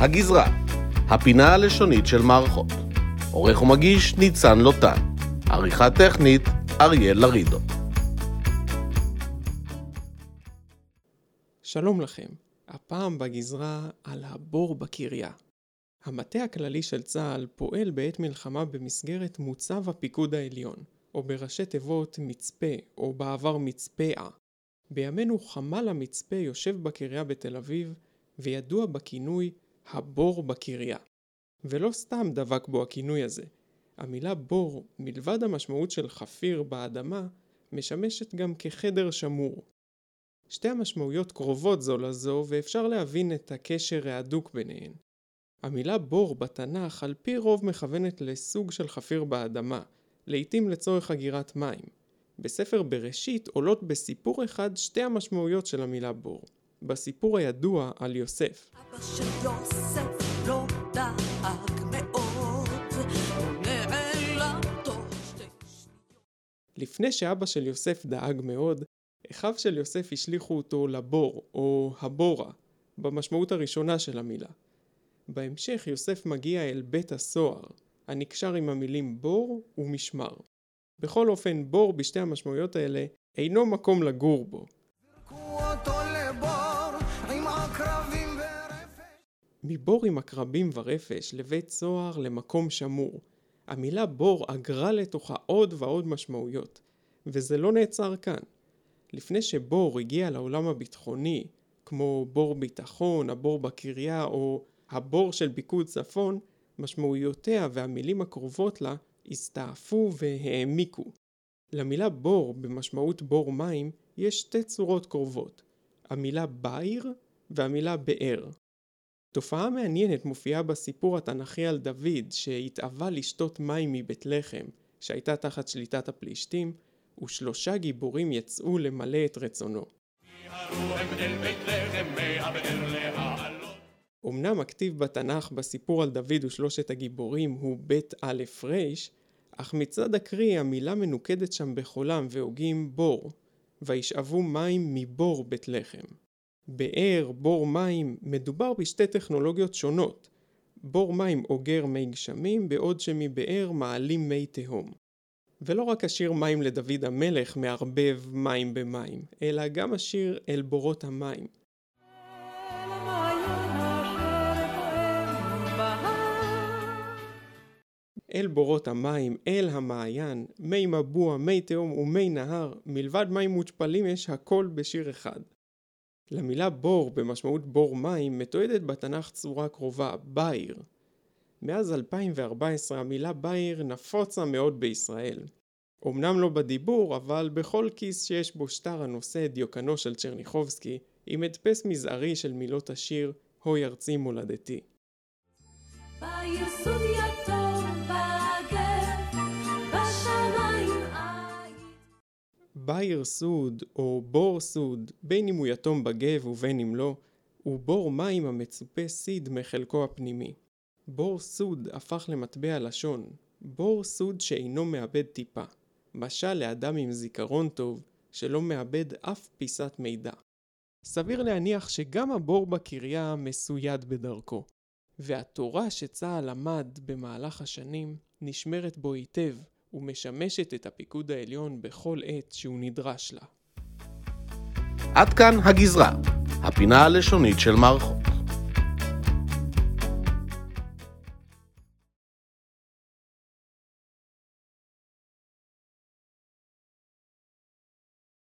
הגזרה, הפינה הלשונית של מערכות. עורך ומגיש ניצן לוטן. עריכה טכנית אריאל לרידו. שלום לכם, הפעם בגזרה על הבור בקריה. המטה הכללי של צה"ל פועל בעת מלחמה במסגרת מוצב הפיקוד העליון, או בראשי תיבות מצפה, או בעבר מצפאה. בימינו חמ"ל המצפה יושב בקריה בתל אביב, וידוע בכינוי הבור בקריה. ולא סתם דבק בו הכינוי הזה. המילה בור, מלבד המשמעות של חפיר באדמה, משמשת גם כחדר שמור. שתי המשמעויות קרובות זו לזו ואפשר להבין את הקשר ההדוק ביניהן. המילה בור בתנ"ך על פי רוב מכוונת לסוג של חפיר באדמה, לעתים לצורך אגירת מים. בספר בראשית עולות בסיפור אחד שתי המשמעויות של המילה בור. בסיפור הידוע על יוסף. אבא של יוסף לא דאג מאוד. לפני שאבא של יוסף דאג מאוד, אחיו של יוסף השליכו אותו לבור, או הבורה, במשמעות הראשונה של המילה. בהמשך יוסף מגיע אל בית הסוהר, הנקשר עם המילים בור ומשמר. בכל אופן, בור בשתי המשמעויות האלה אינו מקום לגור בו. מבור עם עקרבים ורפש לבית סוהר למקום שמור. המילה בור אגרה לתוכה עוד ועוד משמעויות, וזה לא נעצר כאן. לפני שבור הגיע לעולם הביטחוני, כמו בור ביטחון, הבור בקריה או הבור של פיקוד צפון, משמעויותיה והמילים הקרובות לה הסתעפו והעמיקו. למילה בור במשמעות בור מים יש שתי צורות קרובות, המילה ביר והמילה באר. תופעה מעניינת מופיעה בסיפור התנ"כי על דוד שהתאווה לשתות מים מבית לחם שהייתה תחת שליטת הפלישתים ושלושה גיבורים יצאו למלא את רצונו. אמנם הכתיב בתנ"ך בסיפור על דוד ושלושת הגיבורים הוא בית א' ר', אך מצד הקריא המילה מנוקדת שם בחולם והוגים בור, וישאבו מים מבור בית לחם. באר, בור מים, מדובר בשתי טכנולוגיות שונות. בור מים אוגר מי גשמים, בעוד שמבאר מעלים מי תהום. ולא רק השיר מים לדוד המלך מערבב מים במים, אלא גם השיר אל בורות המים. אל בורות המים, אל המעיין, מי מבוע, מי תהום ומי נהר, מלבד מים מושפלים יש הכל בשיר אחד. למילה בור במשמעות בור מים מתועדת בתנ"ך צורה קרובה, ביר. מאז 2014 המילה ביר נפוצה מאוד בישראל. אמנם לא בדיבור, אבל בכל כיס שיש בו שטר הנושא את דיוקנו של צ'רניחובסקי, עם הדפס מזערי של מילות השיר "הוי ארצי מולדתי". ביסוד יתום ביר סוד או בור סוד, בין אם הוא יתום בגב ובין אם לא, הוא בור מים המצופה סיד מחלקו הפנימי. בור סוד הפך למטבע לשון, בור סוד שאינו מאבד טיפה. משל לאדם עם זיכרון טוב, שלא מאבד אף פיסת מידע. סביר להניח שגם הבור בקריה מסויד בדרכו, והתורה שצה"ל למד במהלך השנים נשמרת בו היטב ומשמשת את הפיקוד העליון בכל עת שהוא נדרש לה. עד כאן הגזרה, הפינה הלשונית של מערכות.